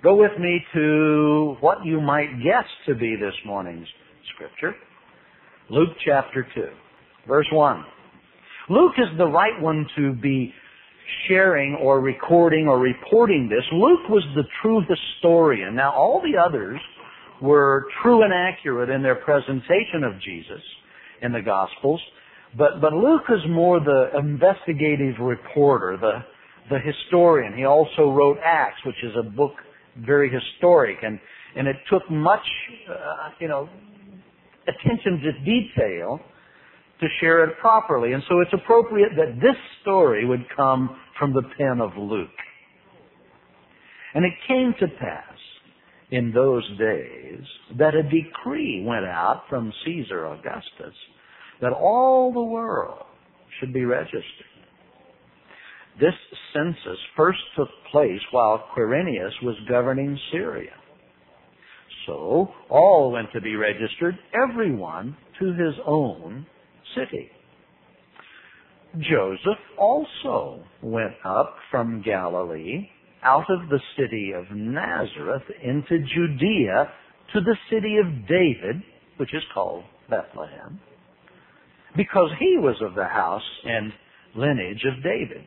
Go with me to what you might guess to be this morning's scripture. Luke chapter 2, verse 1. Luke is the right one to be sharing or recording or reporting this. Luke was the true historian. Now all the others were true and accurate in their presentation of Jesus in the Gospels, but, but Luke is more the investigative reporter, the, the historian. He also wrote Acts, which is a book very historic, and, and it took much, uh, you know, attention to detail to share it properly. And so it's appropriate that this story would come from the pen of Luke. And it came to pass in those days that a decree went out from Caesar Augustus that all the world should be registered. This census first took place while Quirinius was governing Syria. So all went to be registered, everyone to his own city. Joseph also went up from Galilee out of the city of Nazareth into Judea to the city of David, which is called Bethlehem, because he was of the house and lineage of David,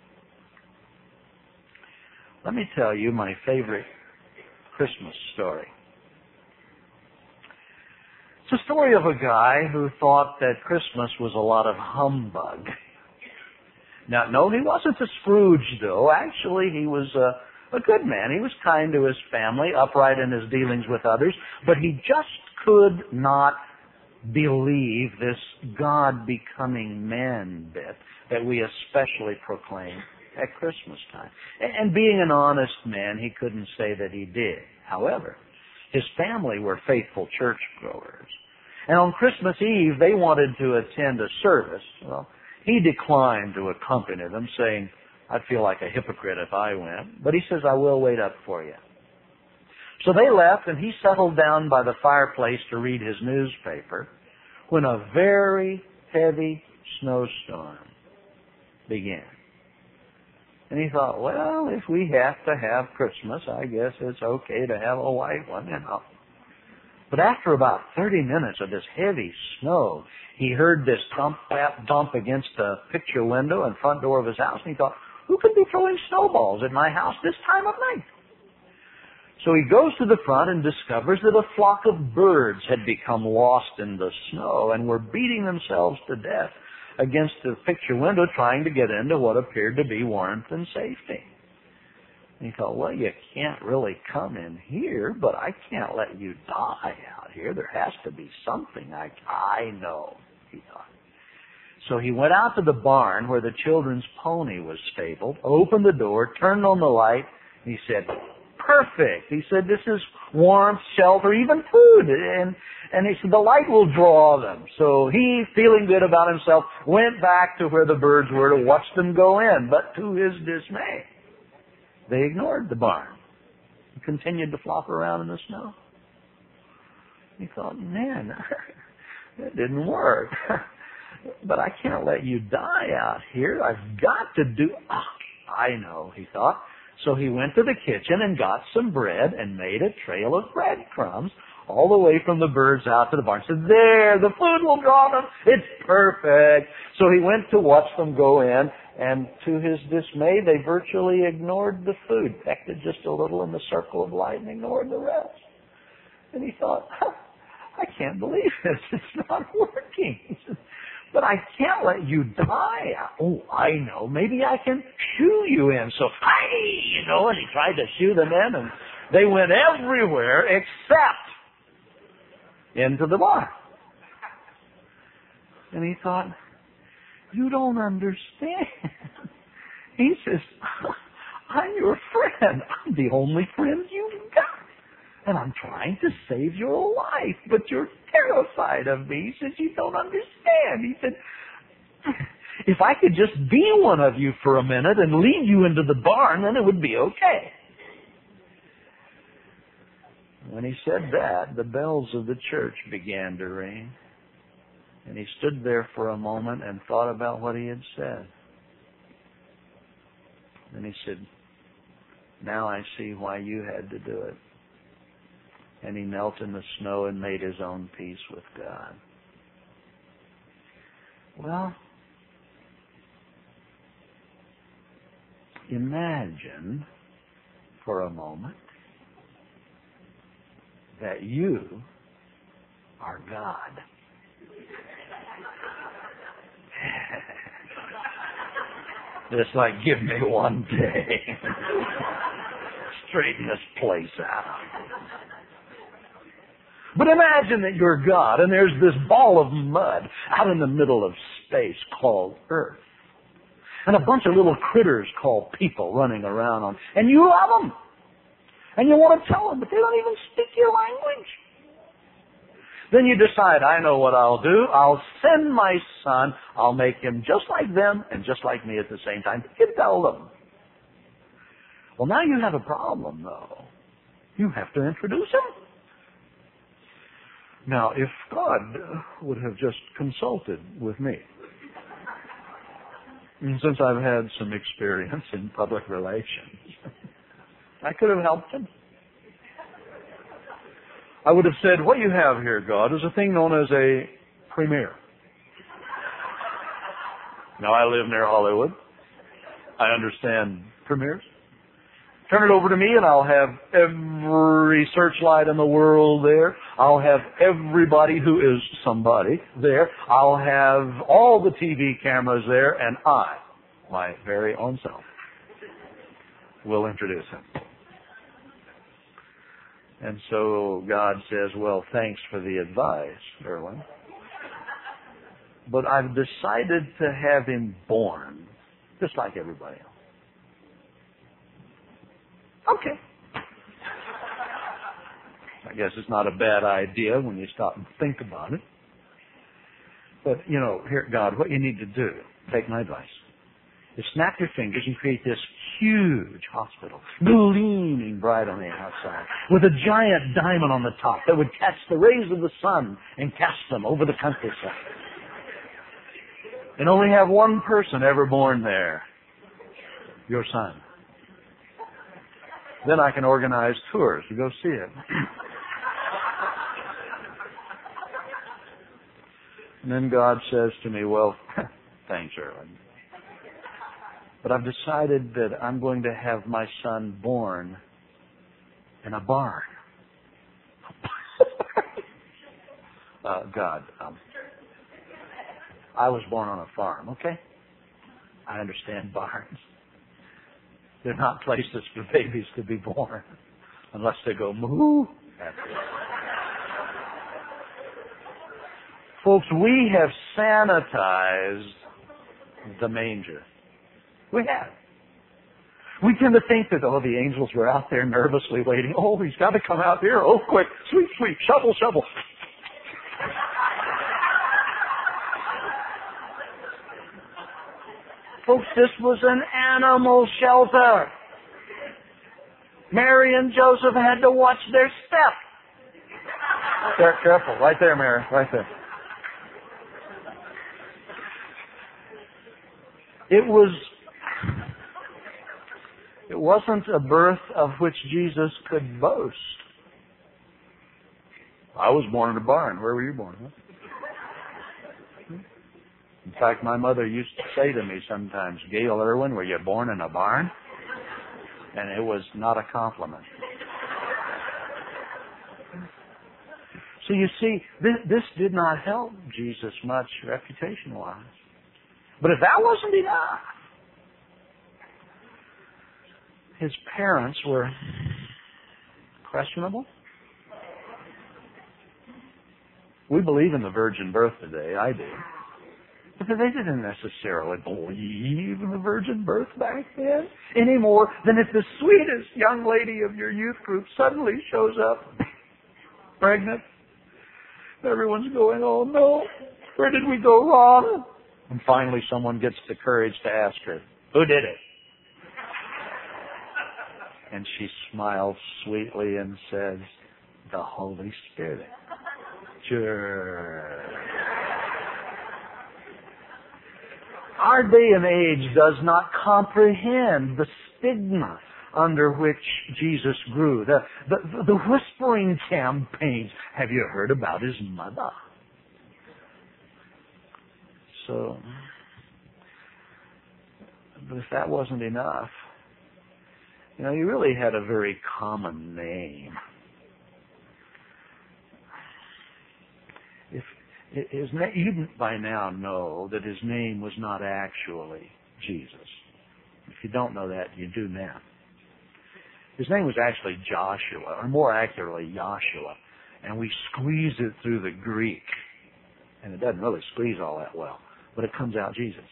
Let me tell you my favorite Christmas story. It's a story of a guy who thought that Christmas was a lot of humbug. Now, no, he wasn't a Scrooge, though. Actually, he was a, a good man. He was kind to his family, upright in his dealings with others, but he just could not believe this God becoming man bit that we especially proclaim at Christmas time. And being an honest man, he couldn't say that he did. However, his family were faithful churchgoers. And on Christmas Eve, they wanted to attend a service. Well, he declined to accompany them, saying, I'd feel like a hypocrite if I went. But he says, I will wait up for you. So they left, and he settled down by the fireplace to read his newspaper when a very heavy snowstorm began. And he thought, well, if we have to have Christmas, I guess it's okay to have a white one, you know. But after about 30 minutes of this heavy snow, he heard this thump, tap, dump against the picture window and front door of his house, and he thought, who could be throwing snowballs at my house this time of night? So he goes to the front and discovers that a flock of birds had become lost in the snow and were beating themselves to death against the picture window trying to get into what appeared to be warmth and safety. And he thought, well, you can't really come in here, but I can't let you die out here. There has to be something I, I know, he thought. So he went out to the barn where the children's pony was stabled, opened the door, turned on the light, and he said, perfect. He said, this is warmth, shelter, even food. And, and he said, the light will draw them. So he, feeling good about himself, went back to where the birds were to watch them go in. But to his dismay, they ignored the barn and continued to flop around in the snow. He thought, man, that didn't work. but I can't let you die out here. I've got to do. Oh, I know, he thought. So he went to the kitchen and got some bread and made a trail of breadcrumbs all the way from the birds out to the barn. Said, there, the food will draw them. It's perfect. So he went to watch them go in and to his dismay, they virtually ignored the food, pecked it just a little in the circle of light and ignored the rest. And he thought, huh, I can't believe this. It's not working. but I can't let you die. Oh, I know. Maybe I can shoo you in. So, hey, you know, and he tried to shoo them in and they went everywhere except into the barn. And he thought, you don't understand. He says, I'm your friend. I'm the only friend you've got. And I'm trying to save your life, but you're terrified of me. He says, you don't understand. He said, if I could just be one of you for a minute and lead you into the barn, then it would be okay. When he said that, the bells of the church began to ring. And he stood there for a moment and thought about what he had said. Then he said, Now I see why you had to do it. And he knelt in the snow and made his own peace with God. Well, imagine for a moment that you are God. It's like, give me one day. Straighten this place out. But imagine that you're God and there's this ball of mud out in the middle of space called Earth. And a bunch of little critters called people running around on, and you love them. And you want to tell them, but they don't even speak your language. Then you decide, I know what I'll do. I'll send my son. I'll make him just like them and just like me at the same time. You tell them. Well, now you have a problem, though. You have to introduce him. Now, if God would have just consulted with me, since I've had some experience in public relations, I could have helped him. I would have said, what you have here, God, is a thing known as a premiere. Now I live near Hollywood. I understand premieres. Turn it over to me and I'll have every searchlight in the world there. I'll have everybody who is somebody there. I'll have all the TV cameras there and I, my very own self, will introduce him. And so God says, well, thanks for the advice, Erwin. But I've decided to have him born, just like everybody else. Okay. I guess it's not a bad idea when you stop and think about it. But, you know, here, God, what you need to do, take my advice, is snap your fingers and create this huge hospital, gleaming bright on the outside, with a giant diamond on the top that would catch the rays of the sun and cast them over the countryside. And only have one person ever born there. Your son. Then I can organize tours to go see it. and then God says to me, well, thanks, Erwin. But I've decided that I'm going to have my son born in a barn. uh, God, um, I was born on a farm, okay? I understand barns. They're not places for babies to be born unless they go moo. Folks, we have sanitized the manger. We have. We tend to think that, oh, the angels were out there nervously waiting. Oh, he's got to come out here. Oh, quick. Sweep, sweep. Shovel, shovel. Folks, this was an animal shelter. Mary and Joseph had to watch their step. Careful. Right there, Mary. Right there. It was it wasn't a birth of which Jesus could boast. I was born in a barn. Where were you born? Huh? In fact, my mother used to say to me sometimes, Gayle Erwin, were you born in a barn? And it was not a compliment. So you see, this, this did not help Jesus much reputation wise. But if that wasn't enough, his parents were questionable. We believe in the virgin birth today. I do. They didn't necessarily believe in the virgin birth back then any more than if the sweetest young lady of your youth group suddenly shows up pregnant. Everyone's going, oh no, where did we go wrong? And finally someone gets the courage to ask her, who did it? And she smiles sweetly and says, the Holy Spirit. Sure. Our day and age does not comprehend the stigma under which Jesus grew. The, the, the whispering campaigns. Have you heard about his mother? So, but if that wasn't enough, you know, he really had a very common name. If his name, you by now know that his name was not actually Jesus. If you don't know that, you do now. His name was actually Joshua, or more accurately, Yahshua, and we squeeze it through the Greek, and it doesn't really squeeze all that well, but it comes out Jesus.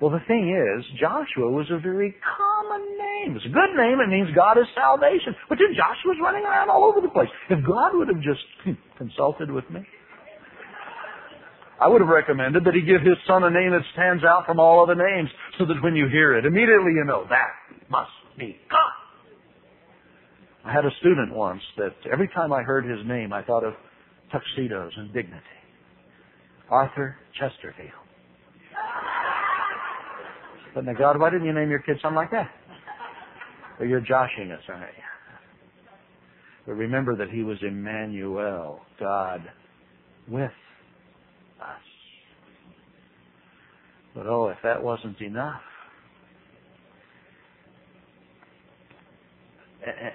Well, the thing is, Joshua was a very common name. It's a good name. It means God is salvation. But then Joshua's running around all over the place. If God would have just consulted with me, I would have recommended that he give his son a name that stands out from all other names so that when you hear it, immediately you know that must be God. I had a student once that every time I heard his name, I thought of tuxedos and dignity. Arthur Chesterfield. But now, God, why didn't you name your kid something like that? Or you're joshing us, aren't you? But remember that he was Emmanuel, God with us. But oh, if that wasn't enough.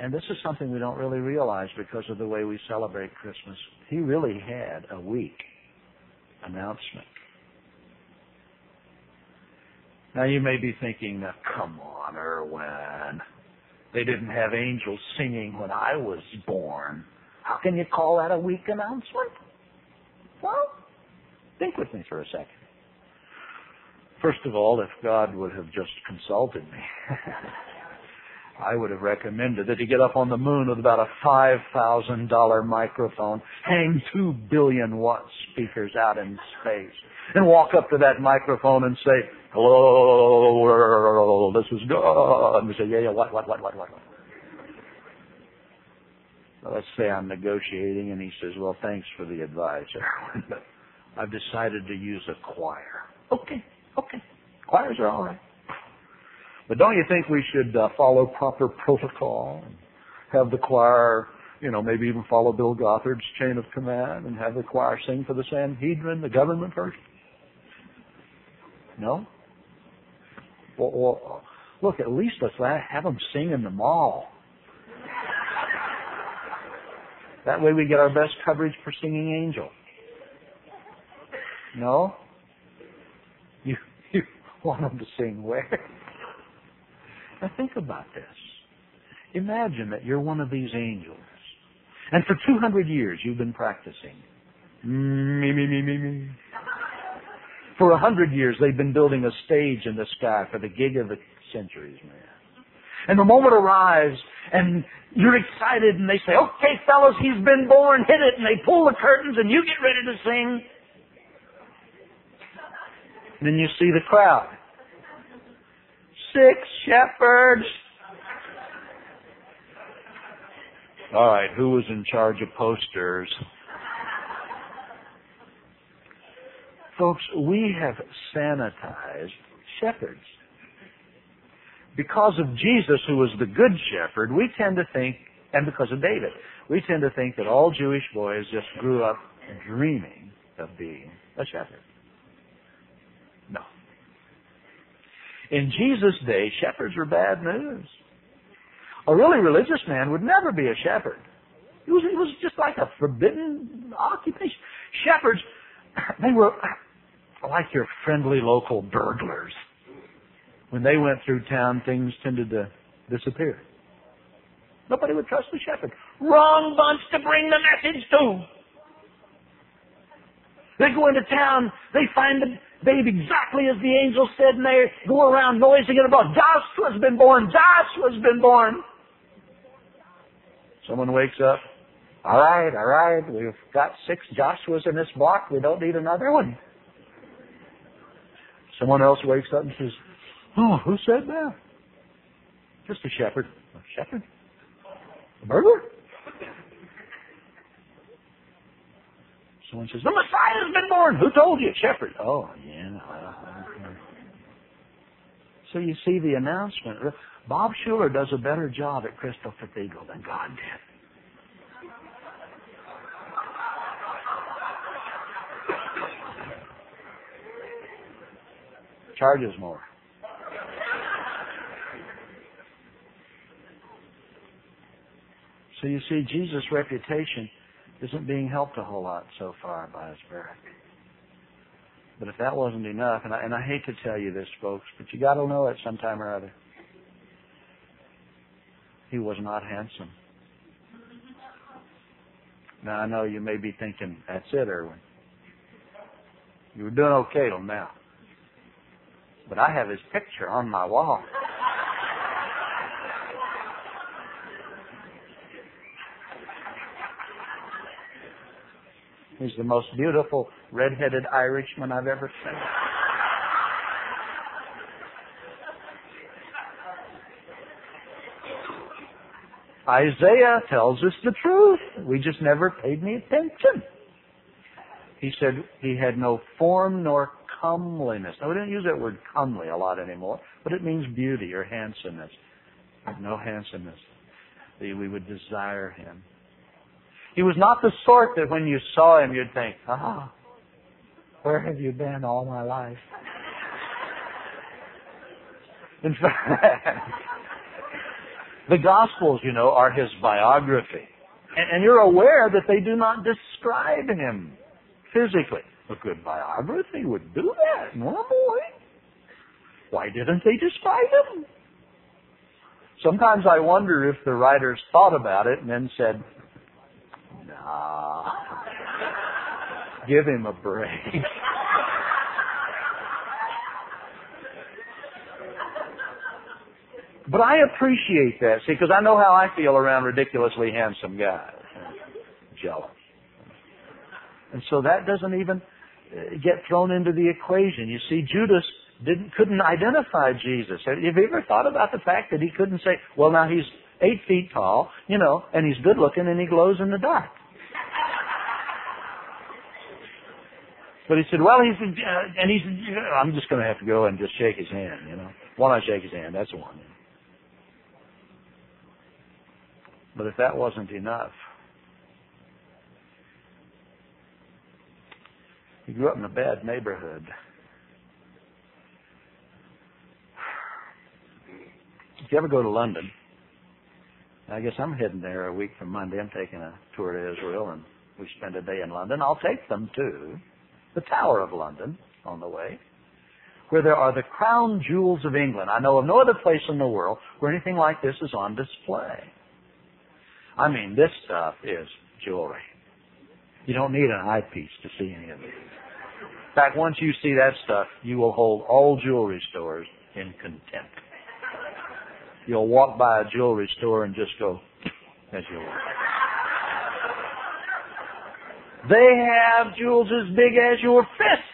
And this is something we don't really realize because of the way we celebrate Christmas. He really had a weak announcement. Now you may be thinking, come on, Erwin. They didn't have angels singing when I was born. How can you call that a weak announcement? Well, Think with me for a second. First of all, if God would have just consulted me, I would have recommended that he get up on the moon with about a $5,000 microphone, hang two billion watt speakers out in space, and walk up to that microphone and say, hello, world, this is God. And we say, yeah, yeah, what, what, what, what, what, let's say I'm negotiating and he says, well, thanks for the advice. I've decided to use a choir. Okay, okay. Choirs are all right. But don't you think we should uh, follow proper protocol and have the choir, you know, maybe even follow Bill Gothard's chain of command and have the choir sing for the Sanhedrin, the government version? No? Well, well, look, at least let's have them sing in the mall. That way we get our best coverage for Singing Angel. No? Want them to sing where? Now think about this. Imagine that you're one of these angels. And for 200 years you've been practicing. Me, me, me, me, me. For a hundred years they've been building a stage in the sky for the gig of the centuries, man. And the moment arrives and you're excited and they say, okay fellas, he's been born, hit it, and they pull the curtains and you get ready to sing. Then you see the crowd. Six shepherds. All right, who was in charge of posters? Folks, we have sanitized shepherds. Because of Jesus, who was the good shepherd, we tend to think, and because of David, we tend to think that all Jewish boys just grew up dreaming of being a shepherd. No. In Jesus' day, shepherds were bad news. A really religious man would never be a shepherd. It was, it was just like a forbidden occupation. Shepherds, they were like your friendly local burglars. When they went through town, things tended to disappear. Nobody would trust the shepherd. Wrong bunch to bring the message to. They go into town They find the babe exactly as the angel said, and they go around noising it about Joshua's been born, Joshua's been born. Someone wakes up. All right, all right, we've got six Joshuas in this block. We don't need another one. Someone else wakes up and says, Oh, who said that? Just a shepherd. A shepherd? A burglar? Someone says, The Messiah's been born. Who told you? Shepherd. Oh, yeah. So you see the announcement. Bob Schuller does a better job at Crystal Cathedral than God did. Charges more. So you see, Jesus' reputation isn't being helped a whole lot so far by his birth. But if that wasn't enough, and I, and I hate to tell you this, folks, but you got to know it sometime or other. He was not handsome. Now I know you may be thinking, "That's it, Erwin. You were doing okay till now." But I have his picture on my wall. He's the most beautiful red-headed Irishman I've ever seen. Isaiah tells us the truth. We just never paid any attention. He said he had no form nor comeliness. Now, we don't use that word comely a lot anymore, but it means beauty or handsomeness. No handsomeness. We would desire him. He was not the sort that when you saw him you'd think, ah, where have you been all my life? In fact, the Gospels, you know, are his biography. And, and you're aware that they do not describe him physically. A good biography would do that normally. Why didn't they describe him? Sometimes I wonder if the writers thought about it and then said, nah, give him a break. But I appreciate that, see, because I know how I feel around ridiculously handsome guys. Jealous. And so that doesn't even uh, get thrown into the equation. You see, Judas didn't couldn't identify Jesus. Have you ever thought about the fact that he couldn't say, "Well, now he's eight feet tall, you know, and he's good looking and he glows in the dark." But he said, "Well, he's uh, and he's. I'm just going to have to go and just shake his hand, you know. Why not shake his hand? That's one." But if that wasn't enough, he grew up in a bad neighborhood. If you ever go to London, I guess I'm heading there a week from Monday. I'm taking a tour to Israel, and we spend a day in London. I'll take them to the Tower of London on the way, where there are the crown jewels of England. I know of no other place in the world where anything like this is on display. I mean, this stuff is jewelry. You don't need an eyepiece to see any of it. In fact, once you see that stuff, you will hold all jewelry stores in contempt. You'll walk by a jewelry store and just go, as you walk. They have jewels as big as your fist.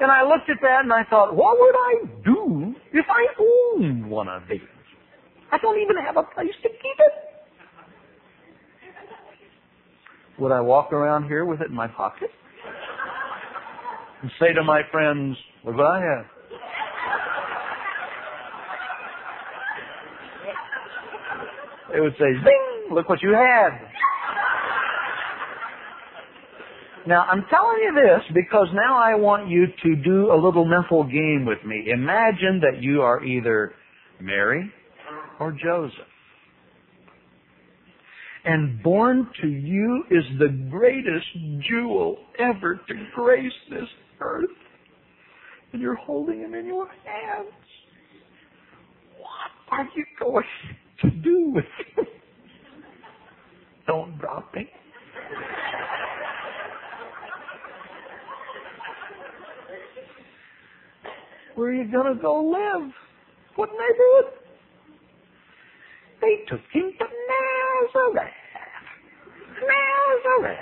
And I looked at that and I thought, what would I do if I owned one of these? I don't even have a place to keep it. Would I walk around here with it in my pocket? And say to my friends, look what I have. They would say, zing, look what you had. Now, I'm telling you this because now I want you to do a little mental game with me. Imagine that you are either Mary or Joseph. And born to you is the greatest jewel ever to grace this earth. And you're holding him in your hands. What are you going to do with you. Don't drop me. Where are you going to go live? What neighborhood? They took him to Nazareth. Nazareth.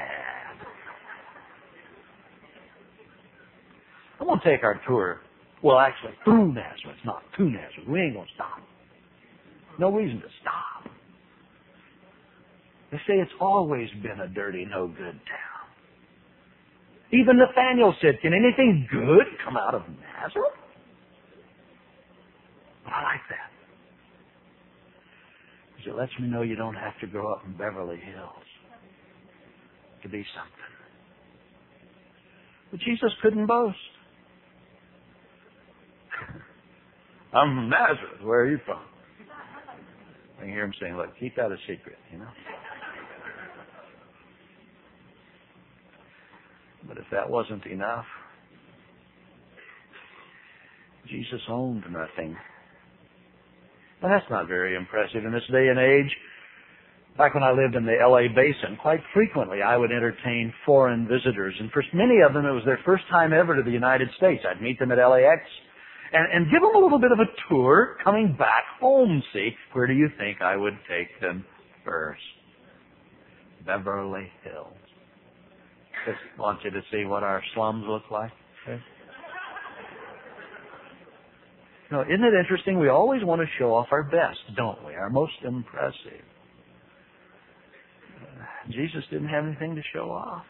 I'm going to take our tour. Well, actually, through Nazareth, not to Nazareth. We ain't going to stop. No reason to stop. They say it's always been a dirty, no good town. Even Nathaniel said, Can anything good come out of Nazareth? But I like that. Because it lets me know you don't have to grow up in Beverly Hills to be something. But Jesus couldn't boast. I'm from Nazareth. Where are you from? I hear him saying, look, keep that a secret, you know? But if that wasn't enough, Jesus owned nothing. And that's not very impressive in this day and age. Back when I lived in the LA basin, quite frequently I would entertain foreign visitors. And for many of them, it was their first time ever to the United States. I'd meet them at LAX and, and give them a little bit of a tour coming back home. See, where do you think I would take them first? Beverly Hills. Just want you to see what our slums look like. Okay. No, isn't it interesting? We always want to show off our best, don't we? Our most impressive. Uh, Jesus didn't have anything to show off.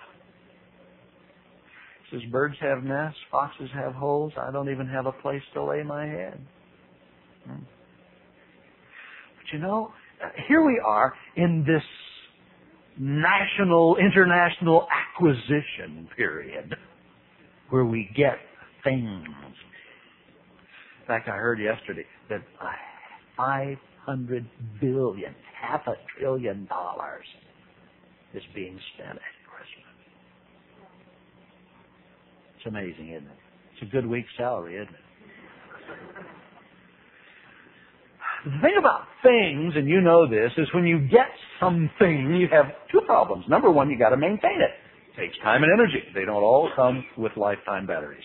Says, birds have nests, foxes have holes. I don't even have a place to lay my head. Hmm. But you know, uh, here we are in this national, international acquisition period where we get things. In fact, I heard yesterday that 500 billion, half a trillion dollars is being spent at Christmas. It's amazing, isn't it? It's a good week's salary, isn't it? The thing about things, and you know this, is when you get something, you have two problems. Number one, you got to maintain it. It takes time and energy. They don't all come with lifetime batteries.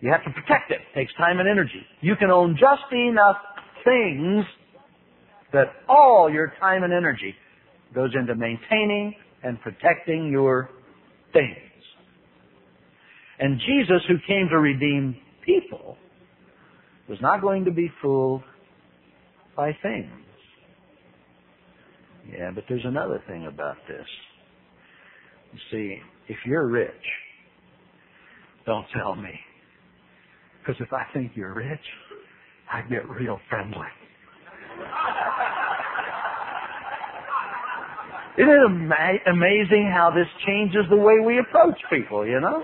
You have to protect it. It takes time and energy. You can own just enough things that all your time and energy goes into maintaining and protecting your things. And Jesus, who came to redeem people, was not going to be fooled by things. Yeah, but there's another thing about this. You see, if you're rich, don't tell me. Because if I think you're rich, I get real friendly. Isn't it ama- amazing how this changes the way we approach people, you know?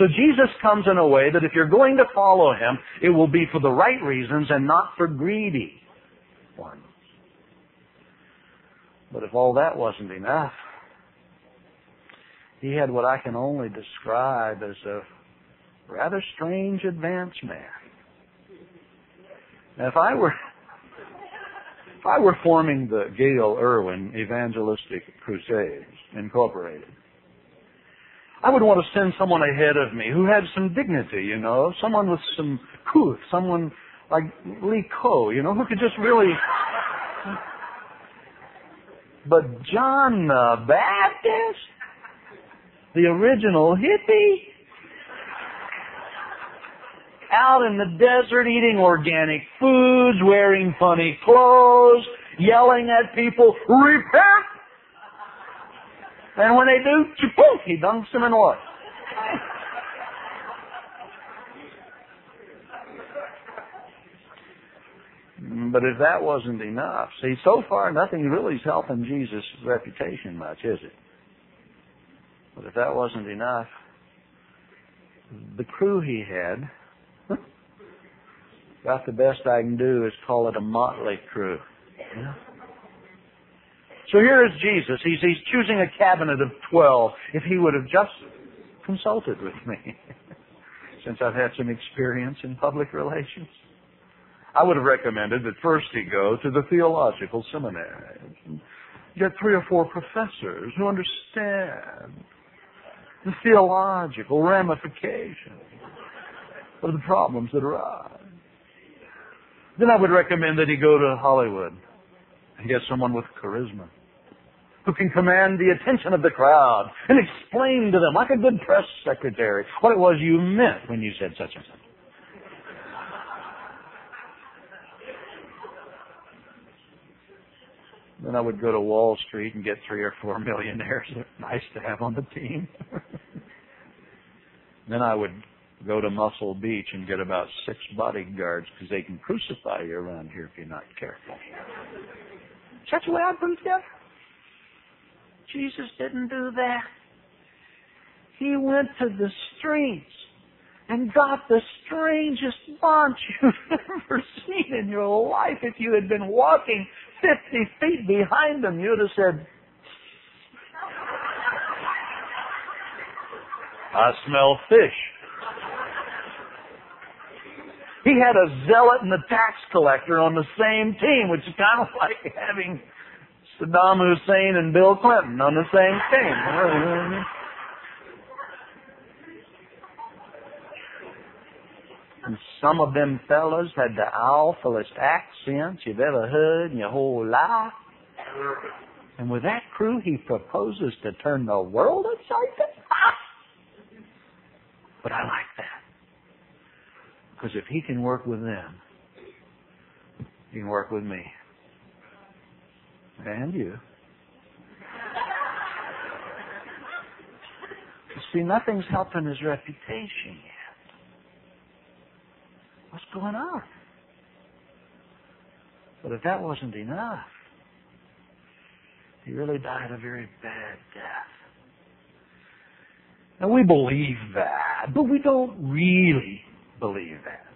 So Jesus comes in a way that if you're going to follow him, it will be for the right reasons and not for greedy ones. But if all that wasn't enough, he had what I can only describe as a rather strange advance man. Now, if I were if I were forming the Gayle Erwin Evangelistic Crusades Incorporated, I would want to send someone ahead of me who had some dignity, you know, someone with some couth, someone like Lee Ko, you know, who could just really. But John the Baptist, the original hippie, out in the desert eating organic foods, wearing funny clothes, yelling at people, repent! And when they do, poof, he dunks them in oil. But if that wasn't enough, see, so far nothing really is helping Jesus' reputation much, is it? But if that wasn't enough, the crew he had, about the best I can do is call it a motley crew. So here is Jesus. He's, he's choosing a cabinet of 12. If he would have just consulted with me, since I've had some experience in public relations, I would have recommended that first he go to the theological seminary. And get three or four professors who understand the theological ramifications of the problems that arise. Then I would recommend that he go to Hollywood and get someone with charisma who can command the attention of the crowd and explain to them, like a good press secretary, what it was you meant when you said such and such. Then I would go to Wall Street and get three or four millionaires. nice to have on the team. then I would go to Muscle Beach and get about six bodyguards because they can crucify you around here if you're not careful. Is that the way I put it Jesus didn't do that. He went to the streets and got the strangest bunch you've ever seen in your life. If you had been walking 50 feet behind them, you'd have said, I smell fish. He had a zealot and a tax collector on the same team, which is kind of like having Saddam Hussein and Bill Clinton on the same team. And some of them fellas had the awfulest accents you've ever heard in your whole life. And with that crew, he proposes to turn the world upside down. But I like that. Because if he can work with them, he can work with me. And you. See, nothing's helping his reputation yet. What's going on? But if that wasn't enough, he really died a very bad death. Now we believe that, but we don't really believe that.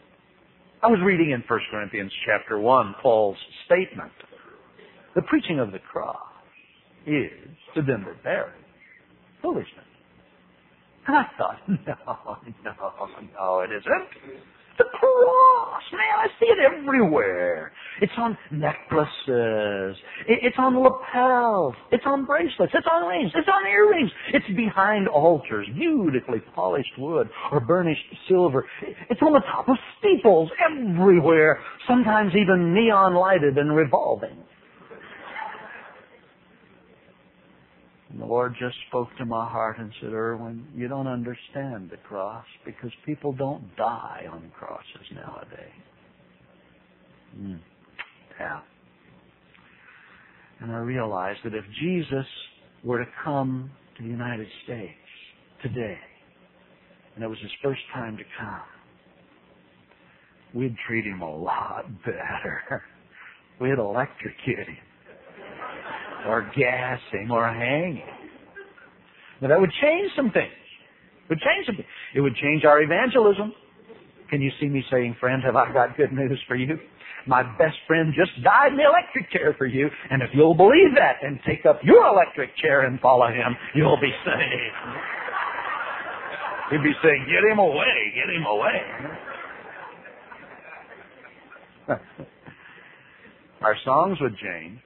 I was reading in 1 Corinthians chapter 1 Paul's statement. The preaching of the cross is, to them that bear it, foolishness. And I thought, no, no, no, it isn't. The cross, man, I see it everywhere. It's on necklaces. It's on lapels. It's on bracelets. It's on rings. It's on earrings. It's behind altars, beautifully polished wood or burnished silver. It's on the top of steeples everywhere, sometimes even neon lighted and revolving. And the Lord just spoke to my heart and said, Erwin, you don't understand the cross because people don't die on crosses nowadays. Mm. Yeah. And I realized that if Jesus were to come to the United States today, and it was his first time to come, we'd treat him a lot better. We'd electrocute him or gassing or hanging. Now that would change some things. It would change some things. It would change our evangelism. Can you see me saying, friend, have I got good news for you? My best friend just died in the electric chair for you, and if you'll believe that and take up your electric chair and follow him, you'll be saved. He'd be saying, get him away, get him away. Our songs would change.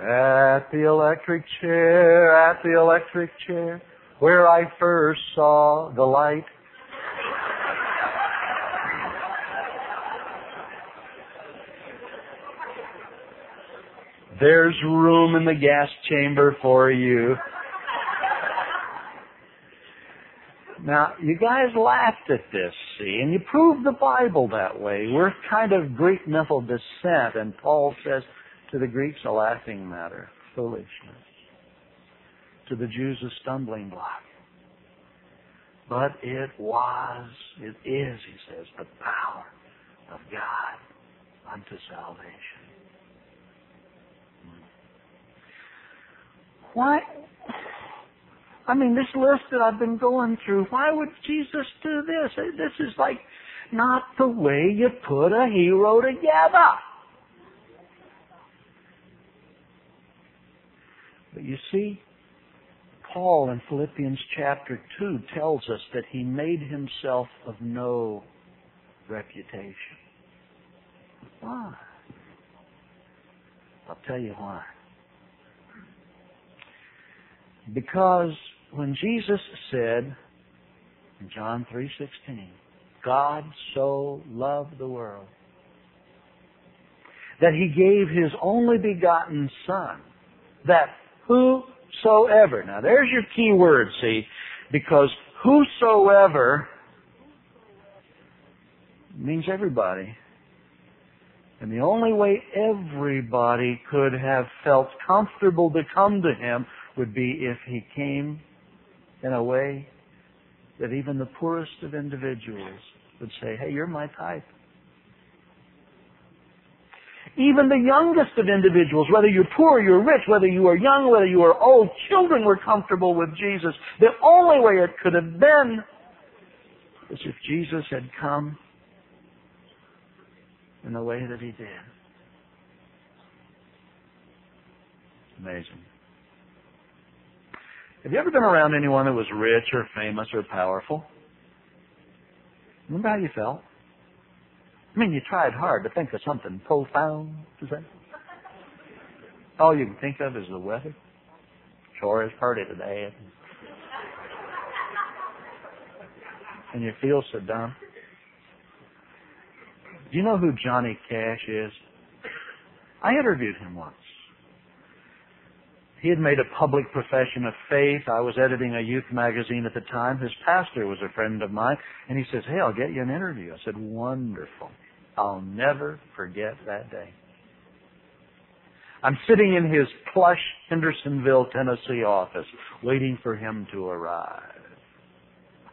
At the electric chair, at the electric chair, where I first saw the light. There's room in the gas chamber for you. Now, you guys laughed at this, see, and you proved the Bible that way. We're kind of Greek mental descent, and Paul says to the Greeks a laughing matter, foolishness. To the Jews a stumbling block. But it was, it is, he says, the power of God unto salvation. Why? I mean, this list that I've been going through, why would Jesus do this? This is like not the way you put a hero together. But you see, Paul in Philippians chapter 2 tells us that he made himself of no reputation. Why? I'll tell you why. Because when Jesus said in John 3:16, God so loved the world that he gave his only begotten son that whosoever now there's your key word see because whosoever means everybody and the only way everybody could have felt comfortable to come to him would be if he came in a way that even the poorest of individuals would say, hey, you're my type. Even the youngest of individuals, whether you're poor or you're rich, whether you are young, whether you are old, children were comfortable with Jesus. The only way it could have been is if Jesus had come in the way that he did. Amazing. Have you ever been around anyone that was rich or famous or powerful? Remember how you felt? I mean, you tried hard to think of something profound to say. All you can think of is the weather. Sure is pretty today. And you feel so dumb. Do you know who Johnny Cash is? I interviewed him once. He had made a public profession of faith. I was editing a youth magazine at the time. His pastor was a friend of mine, and he says, Hey, I'll get you an interview. I said, Wonderful. I'll never forget that day. I'm sitting in his plush Hendersonville, Tennessee office, waiting for him to arrive.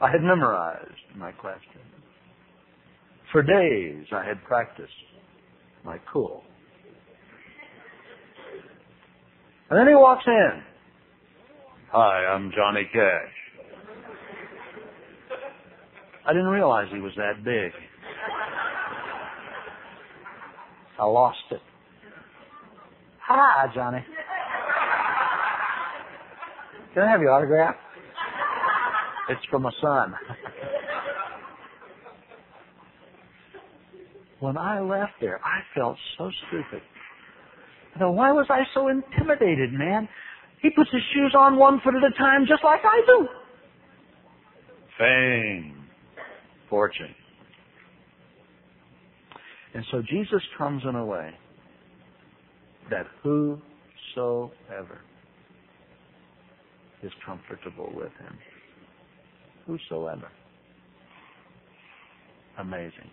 I had memorized my question. For days I had practiced my cool. And then he walks in. Hi, I'm Johnny Cash. I didn't realize he was that big. I lost it. Hi, Johnny. Can I have your autograph? It's from my son. when I left there, I felt so stupid. Now, why was I so intimidated, man? He puts his shoes on one foot at a time just like I do. Fame. Fortune. And so Jesus comes in a way that whosoever is comfortable with him. Whosoever. Amazing.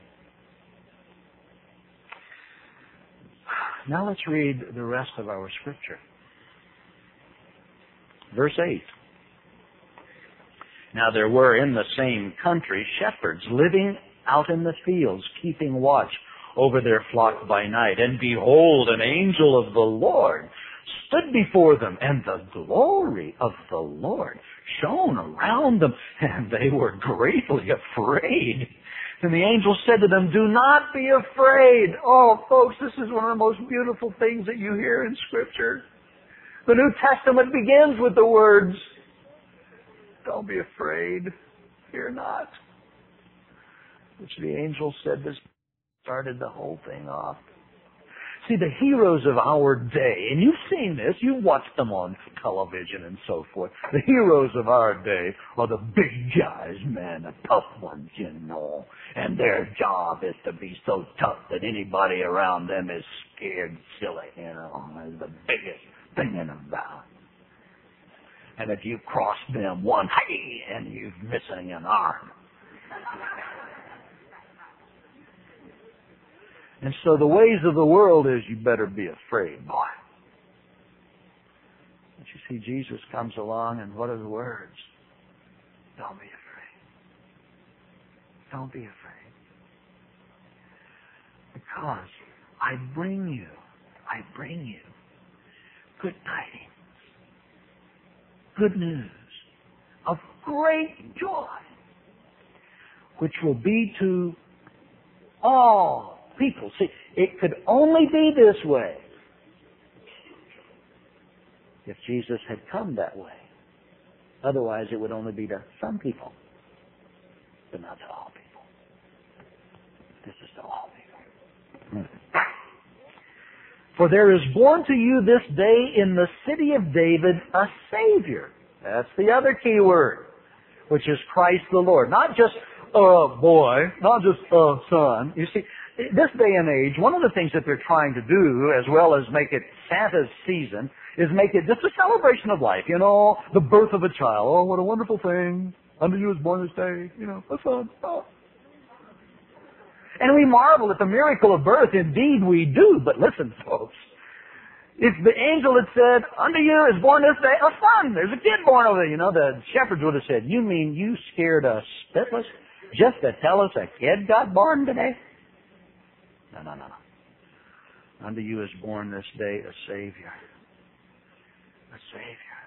Now let's read the rest of our scripture. Verse 8. Now there were in the same country shepherds living out in the fields, keeping watch over their flock by night. And behold, an angel of the Lord stood before them, and the glory of the Lord shone around them, and they were greatly afraid. And the angel said to them, do not be afraid. Oh, folks, this is one of the most beautiful things that you hear in scripture. The New Testament begins with the words, don't be afraid, fear not. Which the angel said this started the whole thing off. See, the heroes of our day, and you've seen this, you've watched them on television and so forth. The heroes of our day are the big guys, man, the tough ones, you know. And their job is to be so tough that anybody around them is scared silly, you know. The biggest thing in about. And if you cross them one, hey, and you're missing an arm. And so the ways of the world is you better be afraid, boy. But you see, Jesus comes along, and what are the words? Don't be afraid. Don't be afraid. Because I bring you, I bring you good tidings, good news of great joy, which will be to all people. See, it could only be this way if Jesus had come that way. Otherwise, it would only be to some people, but not to all people. This is to all people. Hmm. For there is born to you this day in the city of David a Savior, That's the other key word, which is Christ the Lord. Not just a boy, not just a son. You see, this day and age, one of the things that they're trying to do, as well as make it Santa's season, is make it just a celebration of life. You know, the birth of a child. Oh, what a wonderful thing. Unto you is born this day. You know, a son. Oh. And we marvel at the miracle of birth. Indeed we do. But listen, folks. If the angel had said, unto you is born this day a son, there's a kid born over there, you know, the shepherds would have said, you mean you scared us spitless just to tell us a kid got born today? No, no, no, no. Unto you is born this day a Savior. A Savior.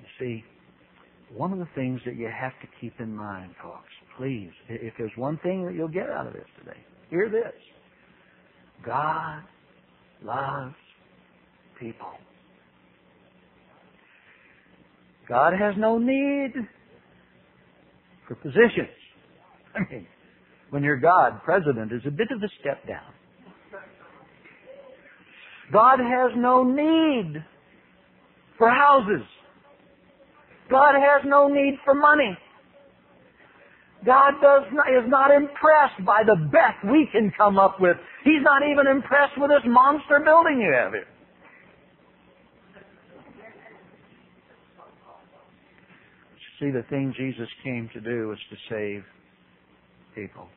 You see, one of the things that you have to keep in mind, folks, please, if there's one thing that you'll get out of this today, hear this. God loves people. God has no need for positions. I mean, when you're God, president is a bit of a step down. God has no need for houses. God has no need for money. God does not, is not impressed by the best we can come up with. He's not even impressed with this monster building you have here. See, the thing Jesus came to do was to save people.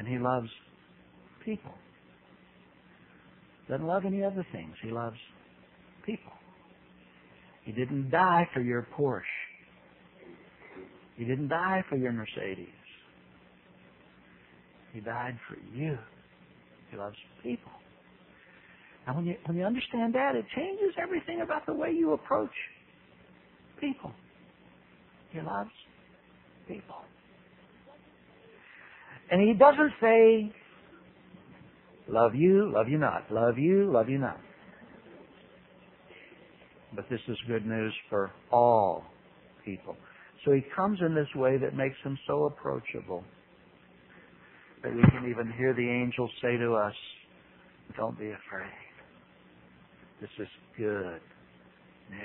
And He loves people. Doesn't love any other things. He loves people. He didn't die for your Porsche. He didn't die for your Mercedes. He died for you. He loves people. And when you when you understand that, it changes everything about the way you approach people. He loves people. And he doesn't say, love you, love you not, love you, love you not. But this is good news for all people. So he comes in this way that makes him so approachable that we can even hear the angels say to us, don't be afraid. This is good news.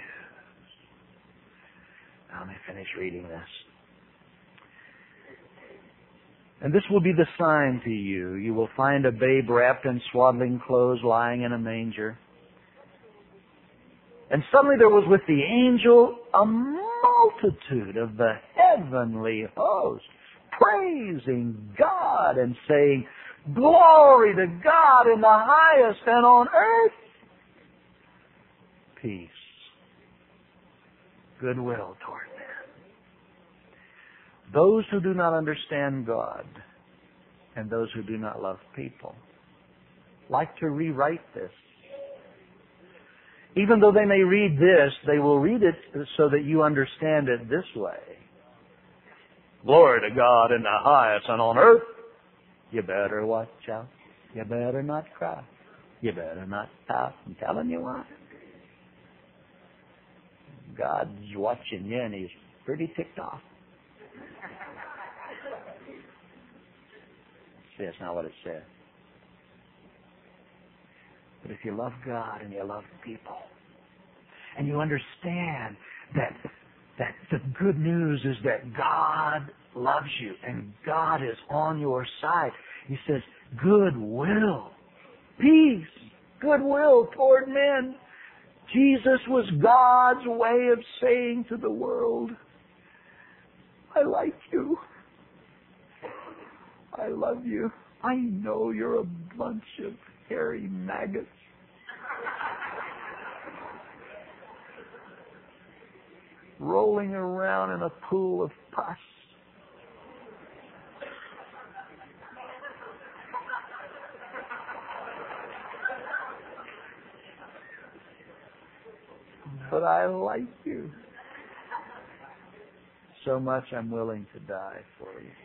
Now let me finish reading this. And this will be the sign to you. You will find a babe wrapped in swaddling clothes lying in a manger. And suddenly there was with the angel a multitude of the heavenly host praising God and saying, Glory to God in the highest and on earth peace, goodwill toward. Those who do not understand God and those who do not love people like to rewrite this even though they may read this, they will read it so that you understand it this way. Glory to God in the highest and on earth. You better watch out. You better not cry. You better not pout. I'm telling you what. God's watching you and he's pretty ticked off. That's not what it says. But if you love God and you love people, and you understand that that the good news is that God loves you and God is on your side. He says, goodwill, peace, goodwill toward men. Jesus was God's way of saying to the world, I like you. I love you. I know you're a bunch of hairy maggots. rolling around in a pool of pus. But I like you so much I'm willing to die for you.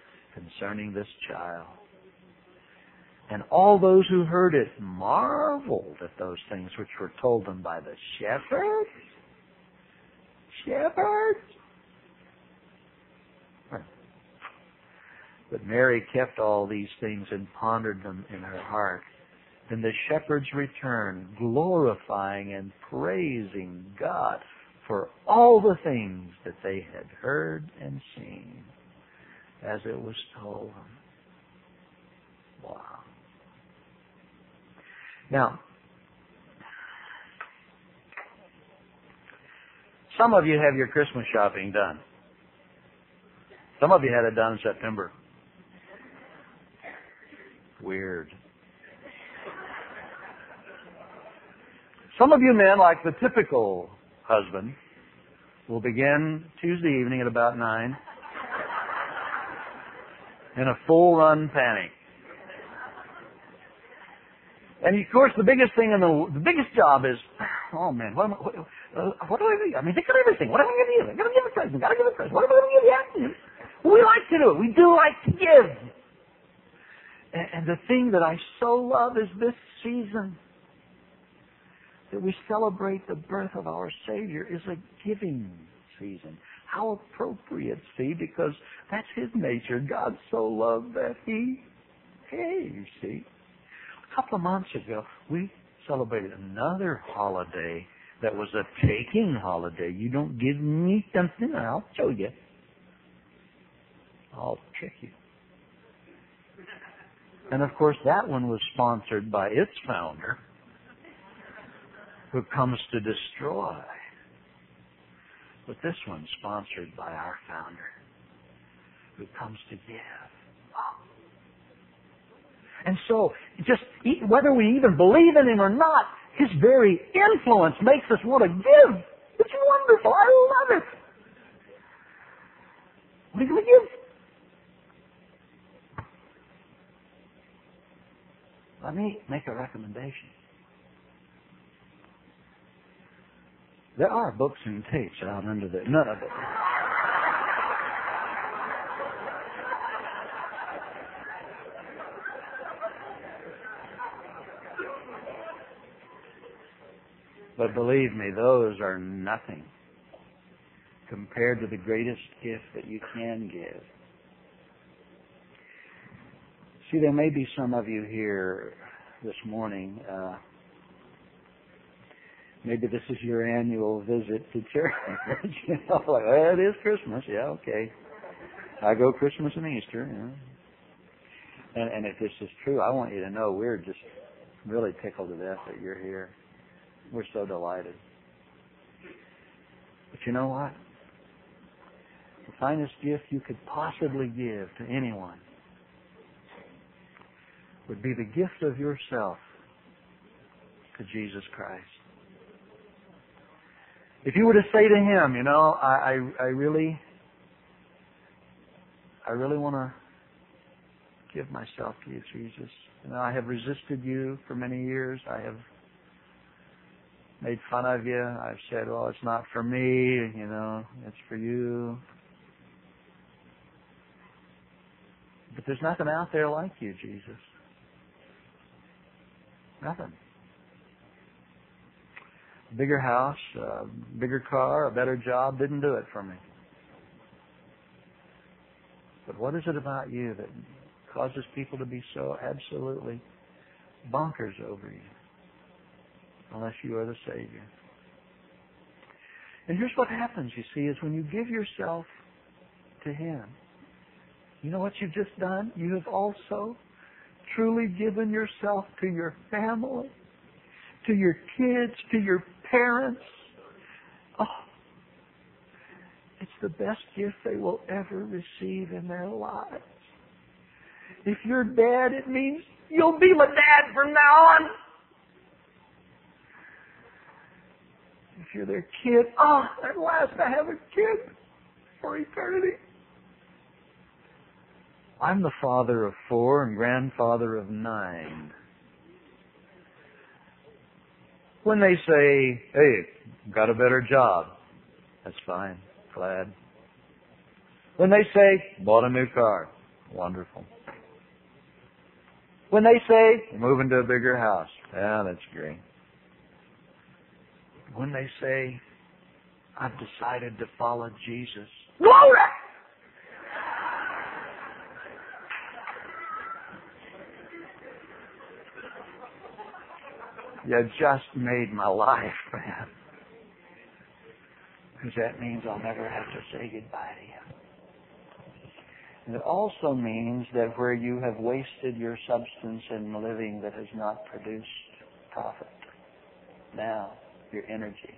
concerning this child. And all those who heard it marveled at those things which were told them by the shepherds. Shepherds? But Mary kept all these things and pondered them in her heart. Then the shepherds returned, glorifying and praising God for all the things that they had heard and seen as it was told. Wow. Now, some of you have your Christmas shopping done. Some of you had it done in September. Weird. Some of you men, like the typical husband, will begin Tuesday evening at about 9 in a full run panic. And of course, the biggest thing in the the biggest job is, oh man, what, am I, what, uh, what do I do? I mean, think of everything. What am I going to give? I got to give a present. Got to give a present. What am I going to give you? We like to do it. We do like to give. And, and the thing that I so love is this season that we celebrate the birth of our Savior is a giving season. How appropriate, see, because that's His nature. God so loved that He gave, see. A couple of months ago, we celebrated another holiday that was a taking holiday. You don't give me something, I'll show you. I'll trick you. And of course, that one was sponsored by its founder, who comes to destroy. But this one's sponsored by our founder, who comes to give. And so, just whether we even believe in him or not, his very influence makes us want to give. It's wonderful. I love it. What are you going to give? Let me make a recommendation. There are books and tapes out under the none of it. But believe me, those are nothing compared to the greatest gift that you can give. See, there may be some of you here this morning. Uh, maybe this is your annual visit to church. you know, like, well, it is Christmas. Yeah, okay. I go Christmas and Easter. Yeah. And, and if this is true, I want you to know we're just really tickled to death that you're here. We're so delighted. But you know what? The finest gift you could possibly give to anyone would be the gift of yourself to Jesus Christ. If you were to say to him, you know, I, I, I really, I really want to give myself to you, Jesus. You know, I have resisted you for many years. I have made fun of you. I've said, well, it's not for me, you know, it's for you. But there's nothing out there like you, Jesus. Nothing. Bigger house, a bigger car, a better job didn't do it for me. But what is it about you that causes people to be so absolutely bonkers over you? Unless you are the Savior. And here's what happens, you see, is when you give yourself to Him, you know what you've just done? You have also truly given yourself to your family, to your kids, to your parents. Oh, it's the best gift they will ever receive in their lives. If you're dad, it means you'll be my dad from now on. If you're their kid, oh, at last I have a kid for eternity. I'm the father of four and grandfather of nine. When they say, hey, got a better job, that's fine, glad. When they say, bought a new car, wonderful. When they say, moving to a bigger house, yeah, that's great. When they say, I've decided to follow Jesus, glory! You just made my life, man. Because that means I'll never have to say goodbye to you. And it also means that where you have wasted your substance in living that has not produced profit, now your energy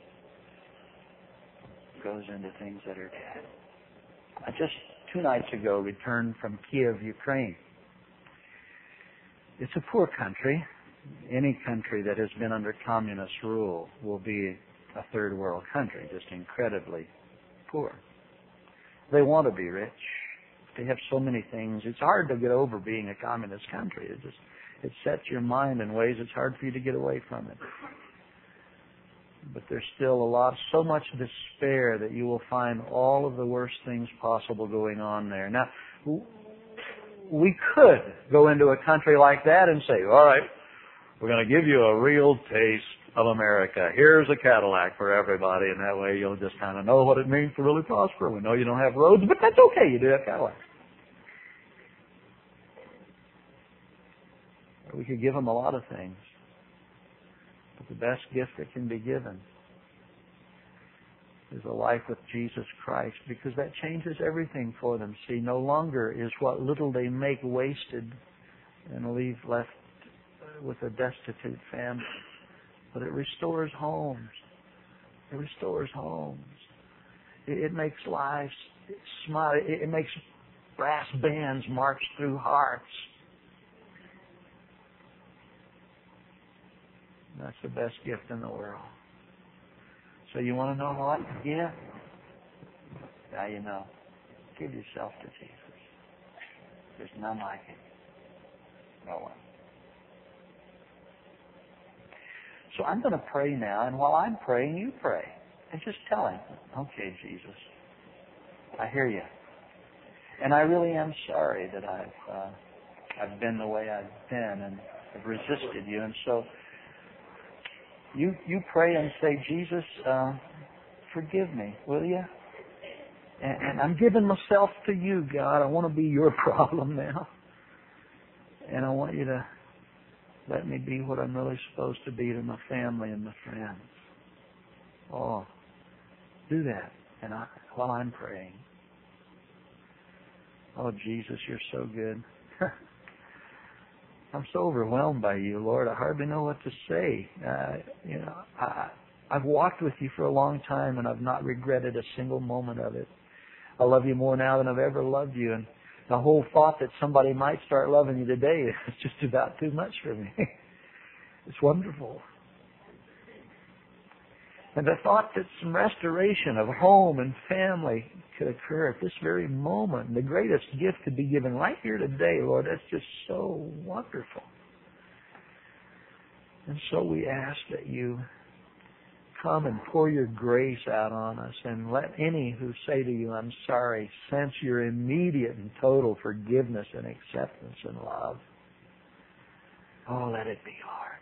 goes into things that are dead. I just two nights ago returned from Kiev, Ukraine. It's a poor country any country that has been under communist rule will be a third world country, just incredibly poor. They want to be rich. They have so many things. It's hard to get over being a communist country. It just it sets your mind in ways it's hard for you to get away from it. But there's still a lot, so much despair that you will find all of the worst things possible going on there. Now, we could go into a country like that and say, all right, we're going to give you a real taste of America. Here's a Cadillac for everybody, and that way you'll just kind of know what it means to really prosper. We know you don't have roads, but that's okay. You do have Cadillac. We could give them a lot of things, but the best gift that can be given is a life with Jesus Christ because that changes everything for them. See, no longer is what little they make wasted and leave left with a destitute family. But it restores homes. It restores homes. It, it makes lives smile. It, it makes brass bands march through hearts. That's the best gift in the world. So you want to know what? Yeah. Now you know. Give yourself to Jesus. There's none like it. No one. So I'm going to pray now, and while I'm praying, you pray. And just tell him, okay, Jesus, I hear you. And I really am sorry that I've, uh, I've been the way I've been and have resisted you. And so you, you pray and say, Jesus, uh, forgive me, will you? And, and I'm giving myself to you, God. I want to be your problem now. And I want you to let me be what I'm really supposed to be to my family and my friends. Oh, do that. And I, while I'm praying. Oh, Jesus, you're so good. I'm so overwhelmed by you, Lord. I hardly know what to say. Uh, you know, I, I've walked with you for a long time, and I've not regretted a single moment of it. I love you more now than I've ever loved you, and the whole thought that somebody might start loving you today is just about too much for me. it's wonderful. And the thought that some restoration of home and family could occur at this very moment, the greatest gift could be given right here today, Lord, that's just so wonderful. And so we ask that you come and pour your grace out on us and let any who say to you, I'm sorry, sense your immediate and total forgiveness and acceptance and love. Oh, let it be, Lord.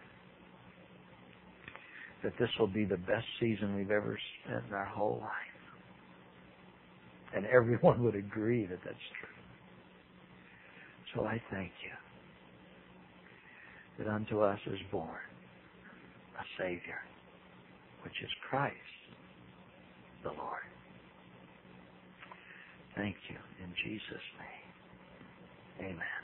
That this will be the best season we've ever spent in our whole life. And everyone would agree that that's true. So I thank you that unto us is born a Savior which is Christ the Lord. Thank you in Jesus' name. Amen.